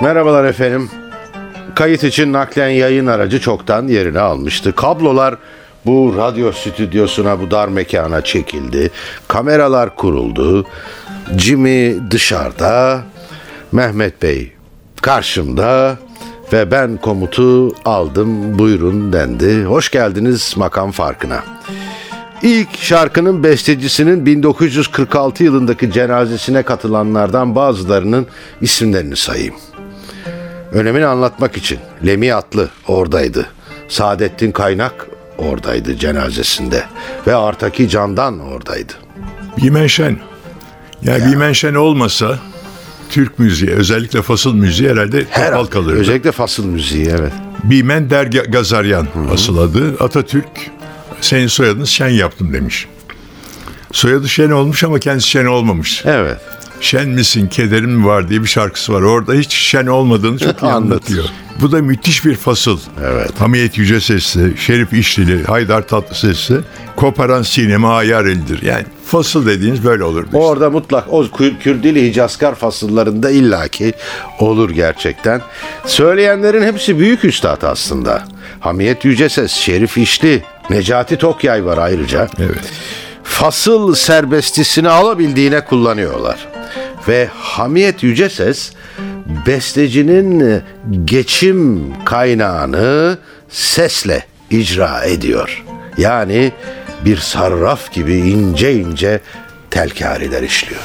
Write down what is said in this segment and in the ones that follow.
Merhabalar efendim. Kayıt için naklen yayın aracı çoktan yerini almıştı. Kablolar bu radyo stüdyosuna, bu dar mekana çekildi. Kameralar kuruldu. Jimmy dışarıda, Mehmet Bey karşımda ve ben komutu aldım buyurun dendi. Hoş geldiniz makam farkına. İlk şarkının bestecisinin 1946 yılındaki cenazesine katılanlardan bazılarının isimlerini sayayım. Önemini anlatmak için Lemi Atlı oradaydı. Saadettin Kaynak oradaydı cenazesinde ve Artaki Candan oradaydı. Bimenşen. Yani ya. Bimenşen olmasa Türk müziği özellikle fasıl müziği herhalde Her kapalı kalırdı. Özellikle fasıl müziği evet. Bimen Der Gazaryan Hı-hı. asıl adı. Atatürk senin soyadını Şen yaptım demiş. Soyadı Şen olmuş ama kendisi Şen olmamış. Evet. Şen misin, kederim mi var diye bir şarkısı var. Orada hiç şen olmadığını çok iyi anlatıyor. Bu da müthiş bir fasıl. Evet. Hamiyet Yüce Sesli, Şerif İşlili, Haydar Tatlı Sesli, koparan sinema ayar eldir. Yani fasıl dediğiniz böyle olur. Işte. Orada mutlak o Kürdili Hicazkar fasıllarında illaki olur gerçekten. Söyleyenlerin hepsi büyük üstad aslında. Hamiyet Yüce Ses, Şerif İşli, Necati Tokyay var ayrıca. Evet. Fasıl serbestisini alabildiğine kullanıyorlar. Ve Hamiyet Yüce Ses bestecinin geçim kaynağını sesle icra ediyor. Yani bir sarraf gibi ince ince telkariler işliyor.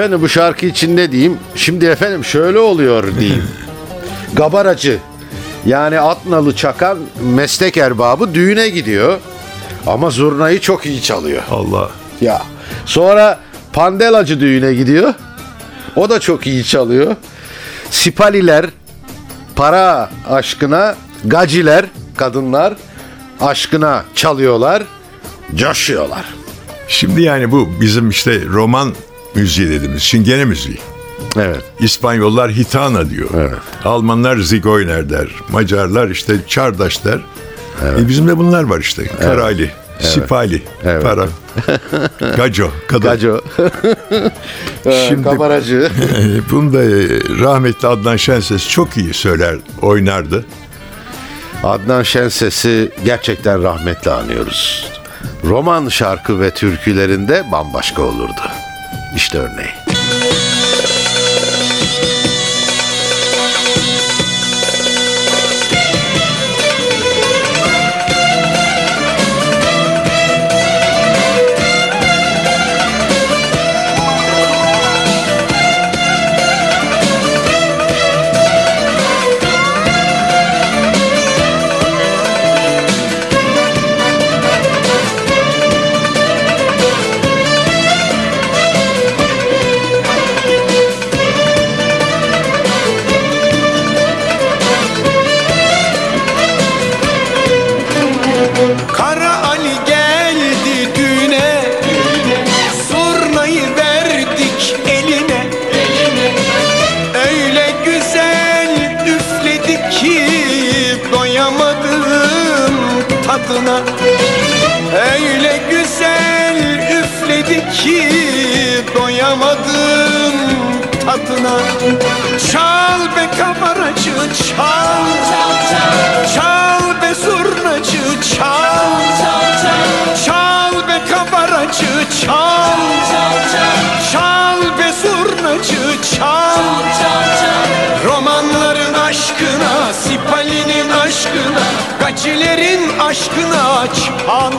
Efendim bu şarkı için ne diyeyim? Şimdi efendim şöyle oluyor diyeyim. Gabaracı yani at nalı çakan meslek erbabı düğüne gidiyor. Ama zurnayı çok iyi çalıyor. Allah. Ya. Sonra pandelacı düğüne gidiyor. O da çok iyi çalıyor. Sipaliler para aşkına, gaciler kadınlar aşkına çalıyorlar, coşuyorlar. Şimdi yani bu bizim işte roman müziği dediğimiz çingene müziği. Evet. İspanyollar hitana diyor. Evet. Almanlar zigoyner der. Macarlar işte çardaş der. E bizim de bunlar var işte. Karali, sipali, Evet. para, gaco, kadın. Gaco. Şimdi- Kabaracı. Bunu da e, rahmetli Adnan Şenses çok iyi söyler, oynardı. Adnan Şenses'i gerçekten rahmetle anıyoruz. Roman şarkı ve türkülerinde bambaşka olurdu. İşte örneği. Tadına Öyle güzel üfledi ki Doyamadım tadına. Çal be kabaracı çal. Çal be zurnacı çal. Çal be kabaracı çal. Çal be zurnacı çal. Romanların aşkına, Sipali'nin aşkına Gacilerin aşkına çal.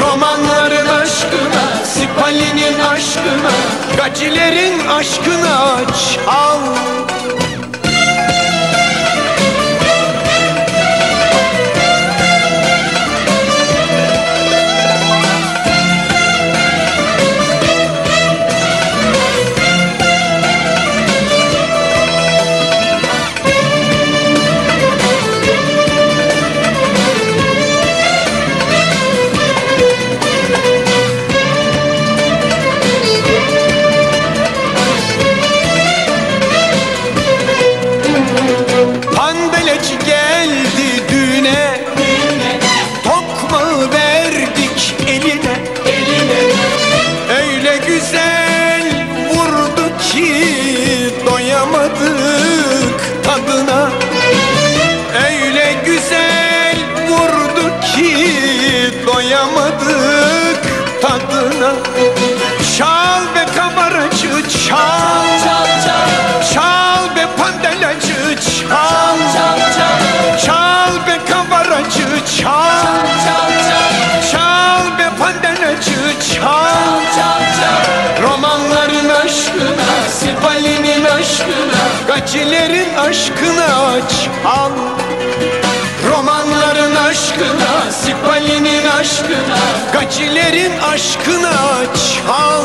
Romanların aşkına, Sipali'nin aşkına Gacilerin aşkına çal aşkına Gacilerin aşkına çal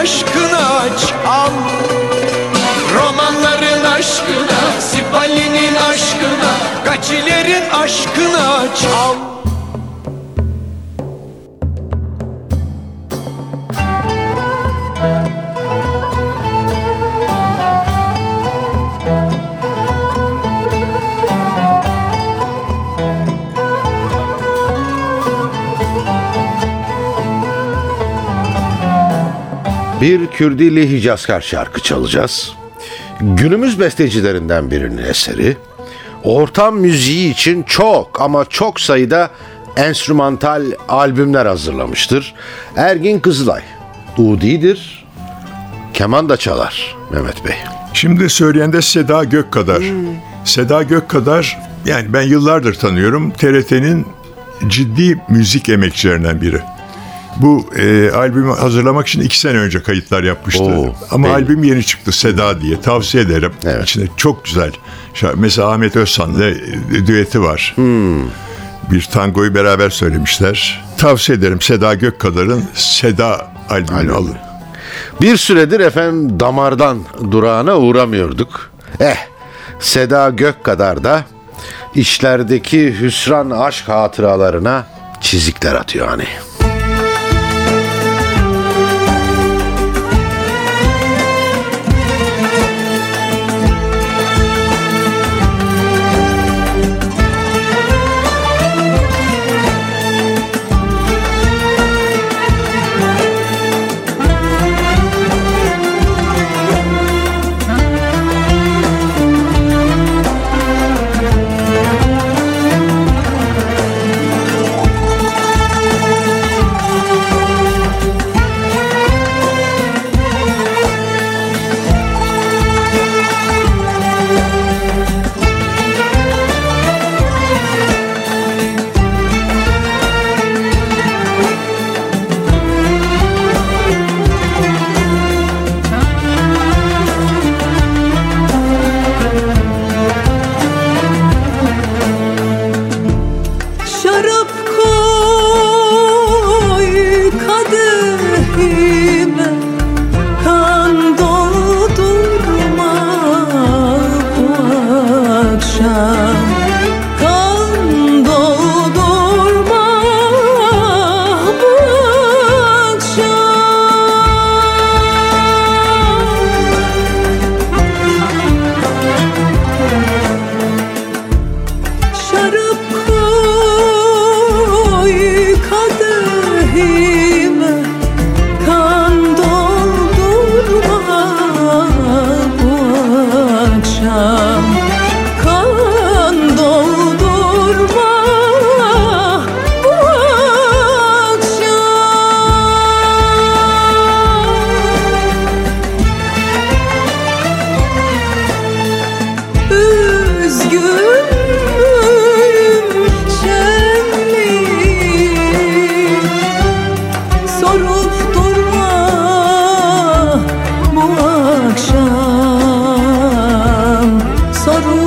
Gacilerin aşkına çal Romanların aşkına Sipali'nin aşkına Gacilerin aşkına çal Bir Kürdili Hicazkar şarkı çalacağız. Günümüz bestecilerinden birinin eseri. Ortam müziği için çok ama çok sayıda enstrümantal albümler hazırlamıştır. Ergin Kızılay, Udi'dir, keman da çalar Mehmet Bey. Şimdi söyleyen de Seda Gökkadar. Seda Gökkadar yani ben yıllardır tanıyorum. TRT'nin ciddi müzik emekçilerinden biri. Bu e, albümü hazırlamak için iki sene önce kayıtlar yapmıştı. Oo, Ama belli. albüm yeni çıktı Seda diye. Tavsiye ederim. Evet. İçinde çok güzel. Mesela Ahmet Özsan'la e, düeti var. Bir tangoyu beraber söylemişler. Tavsiye ederim Seda Gökkadar'ın Seda albümünü alın. Bir süredir efendim damardan durağına uğramıyorduk. Eh, Seda Gök kadar da işlerdeki hüsran aşk hatıralarına çizikler atıyor hani.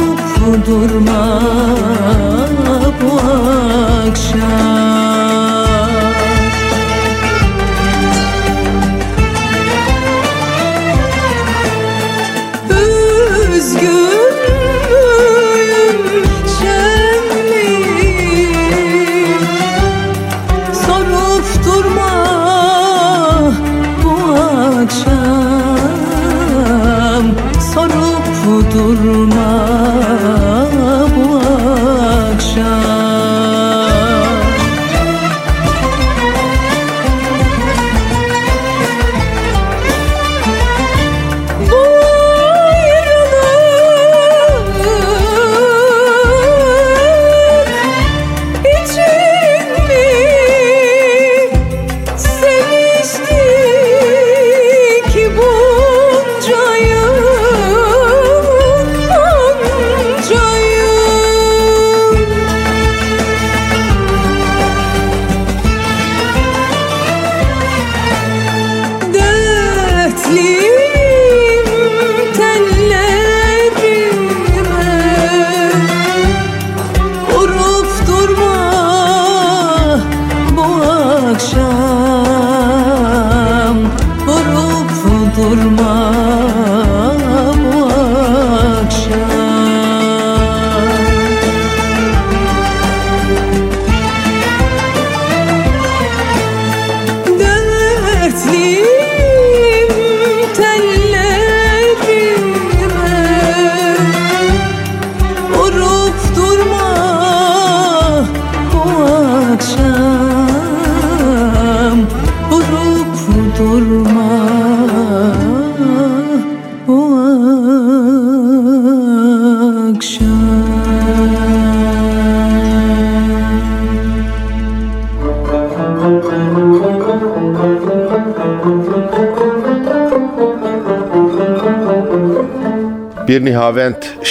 Sorup durma bu akşam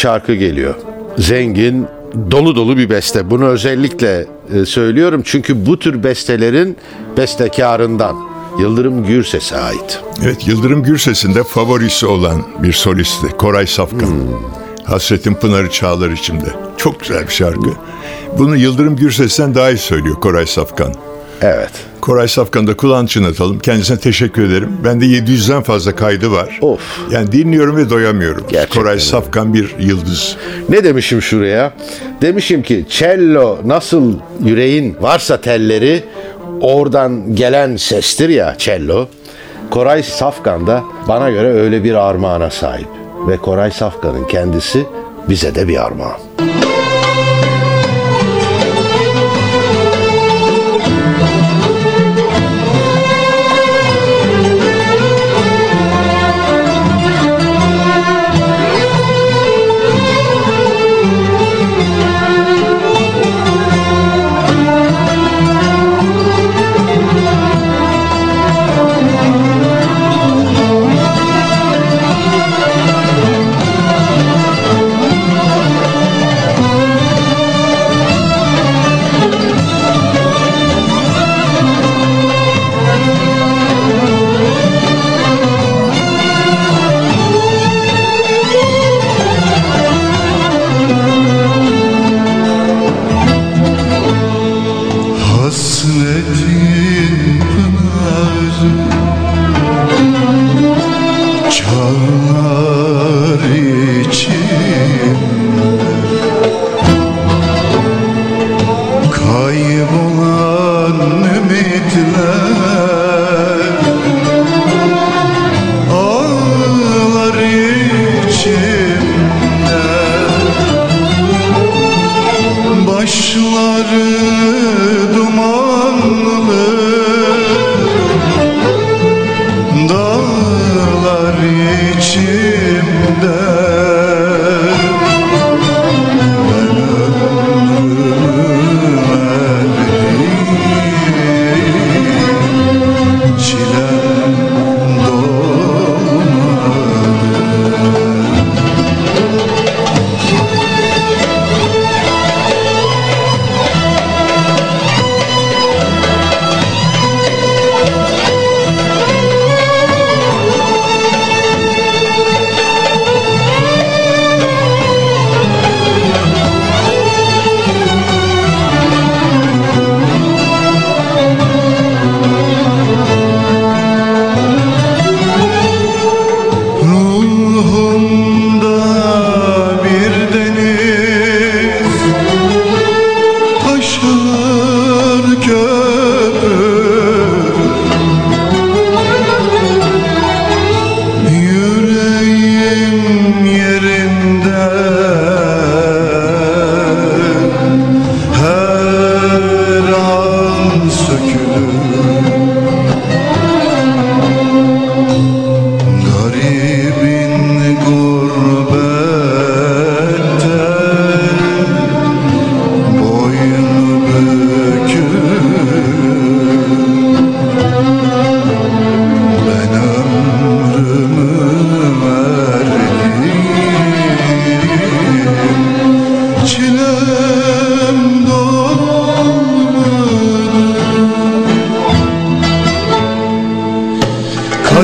şarkı geliyor. Zengin, dolu dolu bir beste. Bunu özellikle e, söylüyorum çünkü bu tür bestelerin bestekarından Yıldırım Gürses'e ait. Evet Yıldırım Gürses'in de favorisi olan bir solisti Koray Safkan. Hasretin Pınarı Çağlar içimde. Çok güzel bir şarkı. Bunu Yıldırım Gürses'ten daha iyi söylüyor Koray Safkan. Evet. Koray Safkan'ı da kulağın çınlatalım. Kendisine teşekkür ederim. Bende 700'den fazla kaydı var. Of. Yani dinliyorum ve doyamıyorum. Gerçekten Koray. Safkan bir yıldız. Ne demişim şuraya? Demişim ki cello nasıl yüreğin varsa telleri oradan gelen sestir ya cello. Koray Safkan da bana göre öyle bir armağana sahip. Ve Koray Safkan'ın kendisi bize de bir armağan.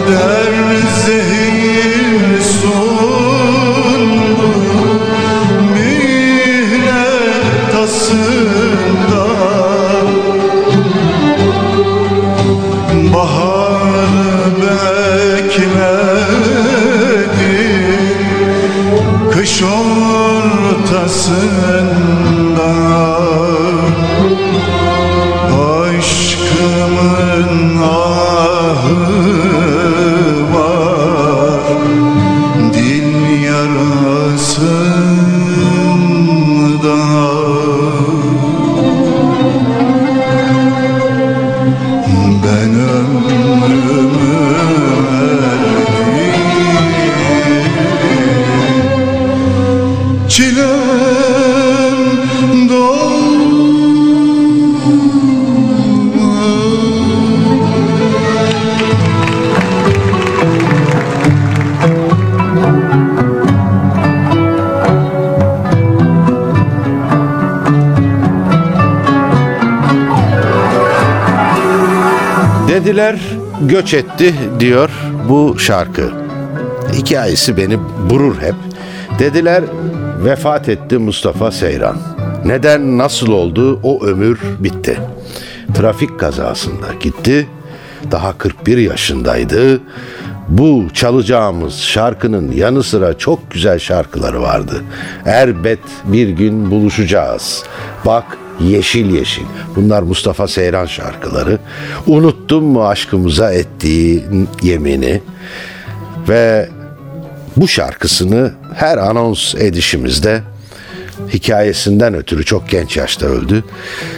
Kader zehir sundu Mihnet tasında Bahar ben bekledim Kış ortasında Dediler göç etti diyor bu şarkı. Hikayesi beni burur hep. Dediler vefat etti Mustafa Seyran. Neden nasıl oldu o ömür bitti. Trafik kazasında gitti. Daha 41 yaşındaydı. Bu çalacağımız şarkının yanı sıra çok güzel şarkıları vardı. Erbet bir gün buluşacağız. Bak Yeşil Yeşil. Bunlar Mustafa Seyran şarkıları. Unuttun mu aşkımıza ettiği yemini? Ve bu şarkısını her anons edişimizde hikayesinden ötürü çok genç yaşta öldü.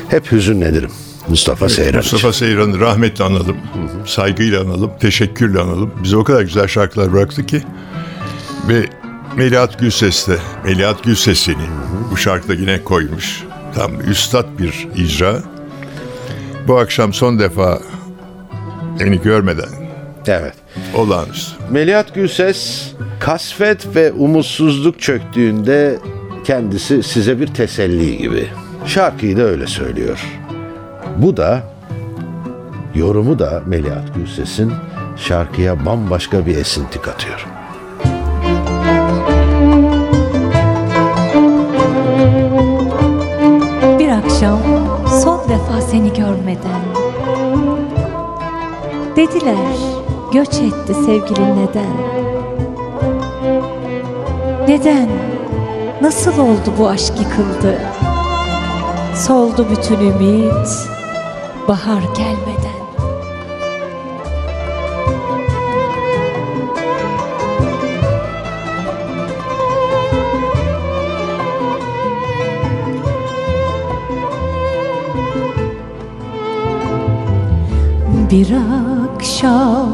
Hep hüzünlenirim Mustafa Seyran için. Mustafa Seyran'ı rahmetle analım, saygıyla analım, teşekkürle analım. Bize o kadar güzel şarkılar bıraktı ki. Ve Melihat Gülses de, Melihat Gülses'ini bu şarkıda yine koymuş. Tam üstad bir icra. Bu akşam son defa beni görmeden Evet. olağanüstü. Melihat Gülses kasvet ve umutsuzluk çöktüğünde kendisi size bir teselli gibi. Şarkıyı da öyle söylüyor. Bu da yorumu da Melihat Gülses'in şarkıya bambaşka bir esinti katıyor. Akşam son defa seni görmeden. Dediler göç etti sevgilin neden? Neden? Nasıl oldu bu aşk yıkıldı? Soldu bütün ümit bahar gelmeden Bir akşam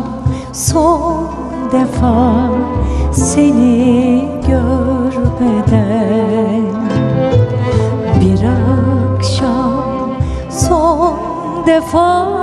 son defa seni görmeden. Bir akşam son defa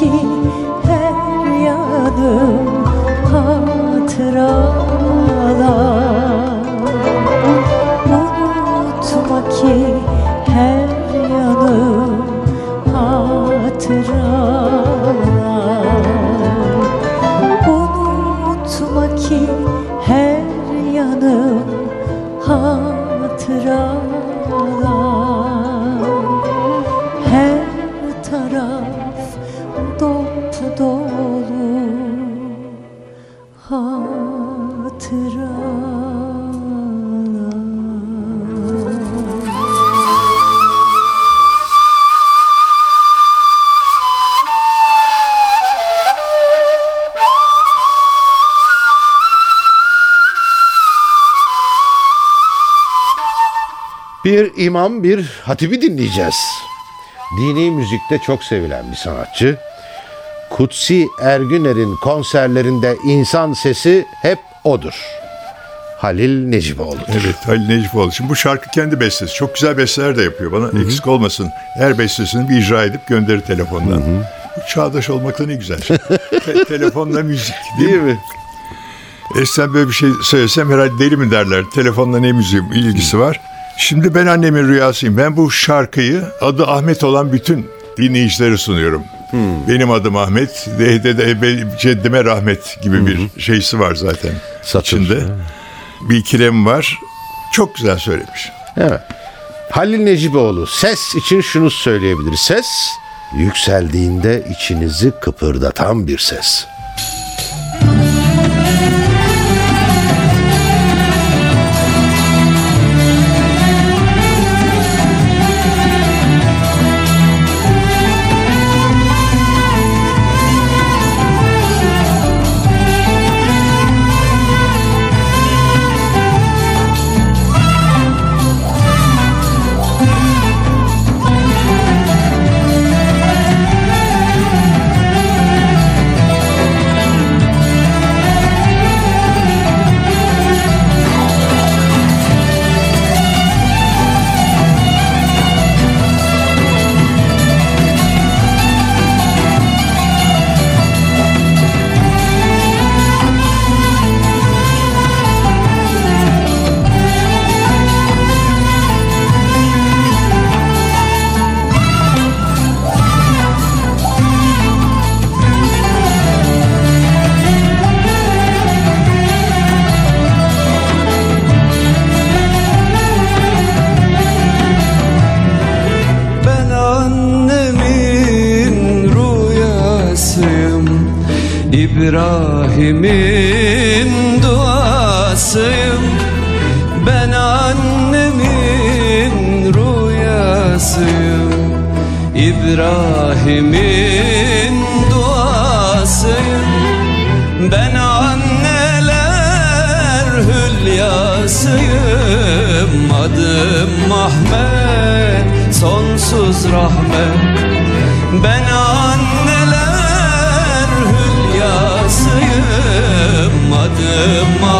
心。Bir imam, bir hatibi dinleyeceğiz. Dini müzikte çok sevilen bir sanatçı. Kutsi Ergüner'in konserlerinde insan sesi hep odur. Halil Neciboğlu'dur. Evet Halil Necipoğlu. Şimdi bu şarkı kendi bestesi. Çok güzel besteler de yapıyor. Bana eksik olmasın. Her bestesini bir icra edip gönderir telefondan. Bu çağdaş olmakla ne güzel. Te- telefonla müzik değil, Değil mi? mi? Eskiden böyle bir şey söylesem herhalde deli mi derler. Telefonla ne müziği ilgisi var. Şimdi ben annemin rüyasıyım. Ben bu şarkıyı adı Ahmet olan bütün dinleyicilere sunuyorum. Benim adım Ahmet, de, de, de, be- ceddime rahmet gibi bir şeysi var zaten Satır. içinde. Bir ikilem var. Çok güzel söylemiş. Evet. Halil Neciboğlu ses için şunu söyleyebilir. Ses yükseldiğinde içinizi kıpırdatan bir ses. Ben hülyasıyım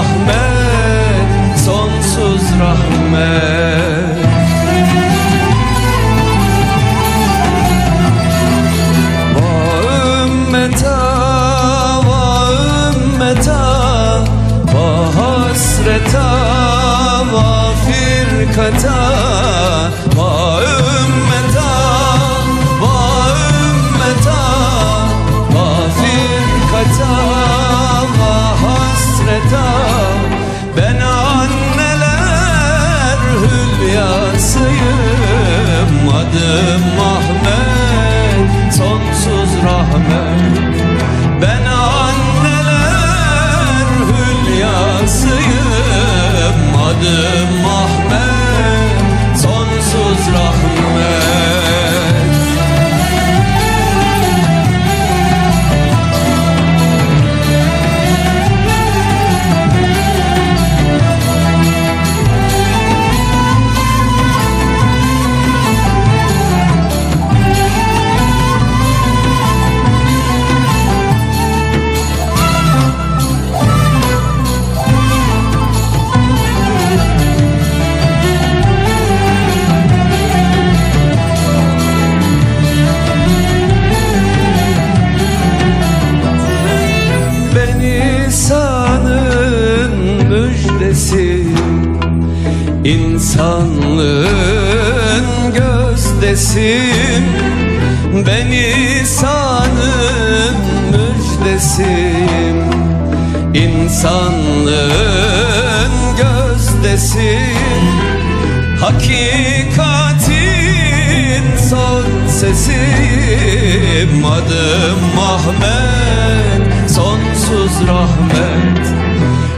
sesim Adım Ahmet Sonsuz rahmet.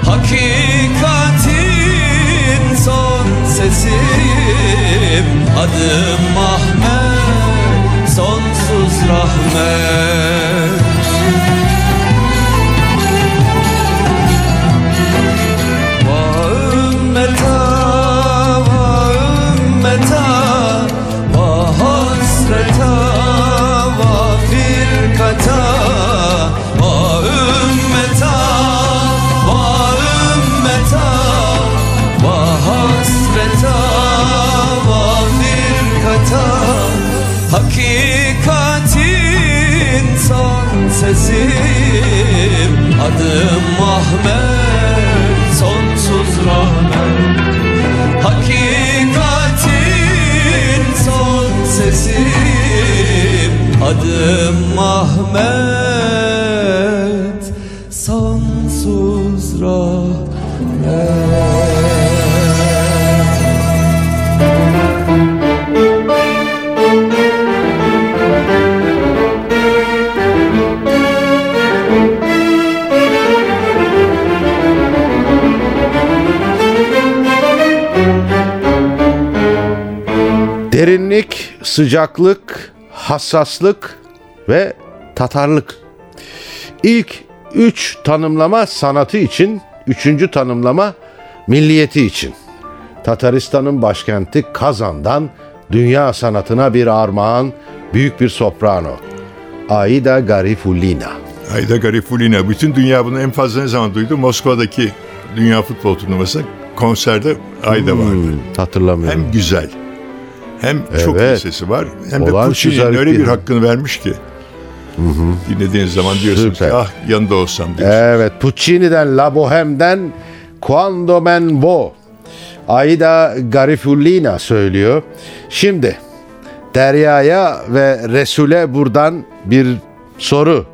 Hakikatin son sesim Adım Ahmet Sonsuz rahmet Adım Ahmet Sonsuz Derinlik, sıcaklık, hassaslık ve tatarlık. İlk üç tanımlama sanatı için, üçüncü tanımlama milliyeti için. Tataristan'ın başkenti Kazan'dan dünya sanatına bir armağan, büyük bir soprano. Aida Garifulina. Ayda Garifulina. Bütün dünya bunu en fazla ne zaman duydu? Moskova'daki Dünya Futbol Turnuvası konserde Ayda vardı. Hmm, hatırlamıyorum. Hem güzel hem çok Evet. iyi sesi var hem de Olağanüstü Puccini'nin öyle bir- hakkını vermiş ki. Dinlediğiniz zaman diyorsunuz Süper. ki ah yanında olsam diyorsunuz. Evet, Puccini'den, La Bohème'den Quando men vo. Aida Garifulina söylüyor. Şimdi Derya'ya ve Resul'e buradan bir soru.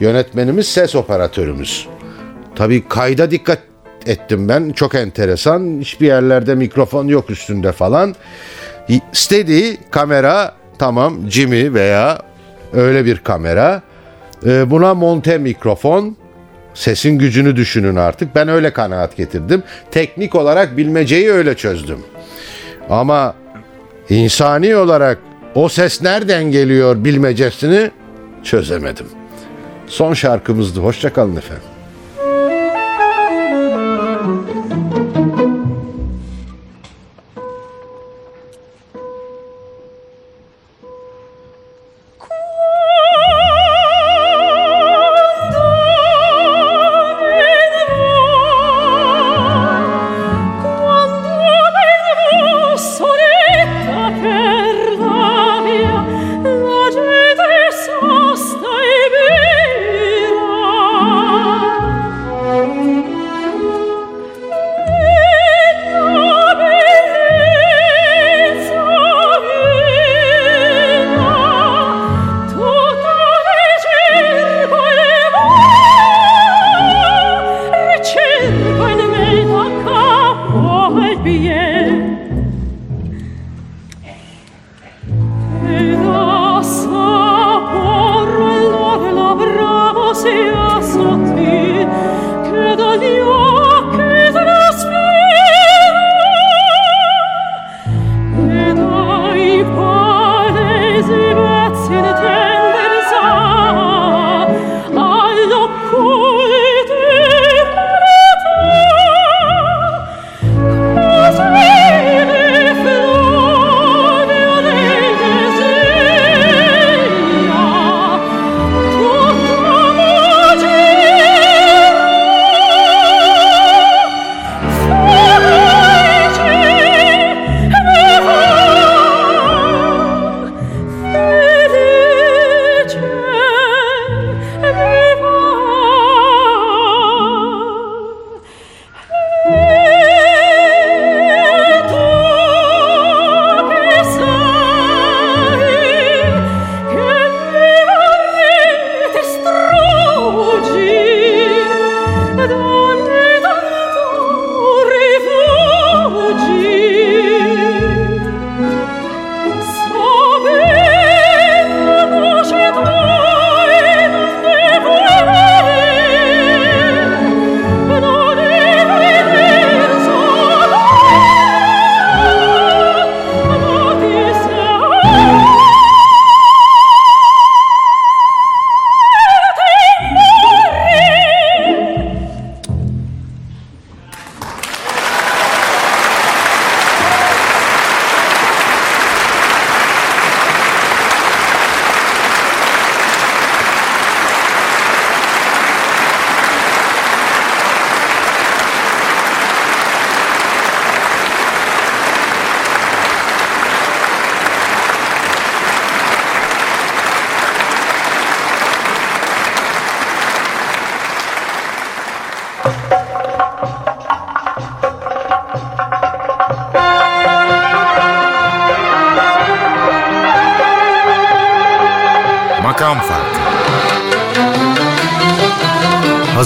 Yönetmenimiz ses operatörümüz. Tabii kayda dikkat ettim ben. Çok enteresan. Hiçbir yerlerde mikrofon yok üstünde falan. Steady kamera tamam Jimmy veya öyle bir kamera. Ee, buna monte mikrofon. Sesin gücünü düşünün artık. Ben öyle kanaat getirdim. Teknik olarak bilmeceyi öyle çözdüm. Ama insani olarak o ses nereden geliyor bilmecesini çözemedim. Son şarkımızdı. Hoşçakalın efendim.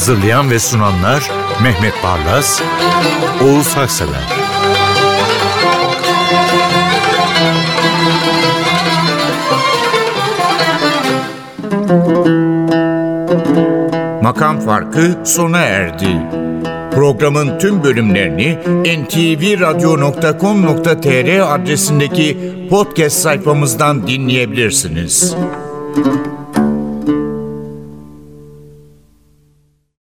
Hazırlayan ve sunanlar Mehmet Barlas, Oğuz Haksever Makam Farkı sona erdi. Programın tüm bölümlerini ntvradio.com.tr adresindeki podcast sayfamızdan dinleyebilirsiniz.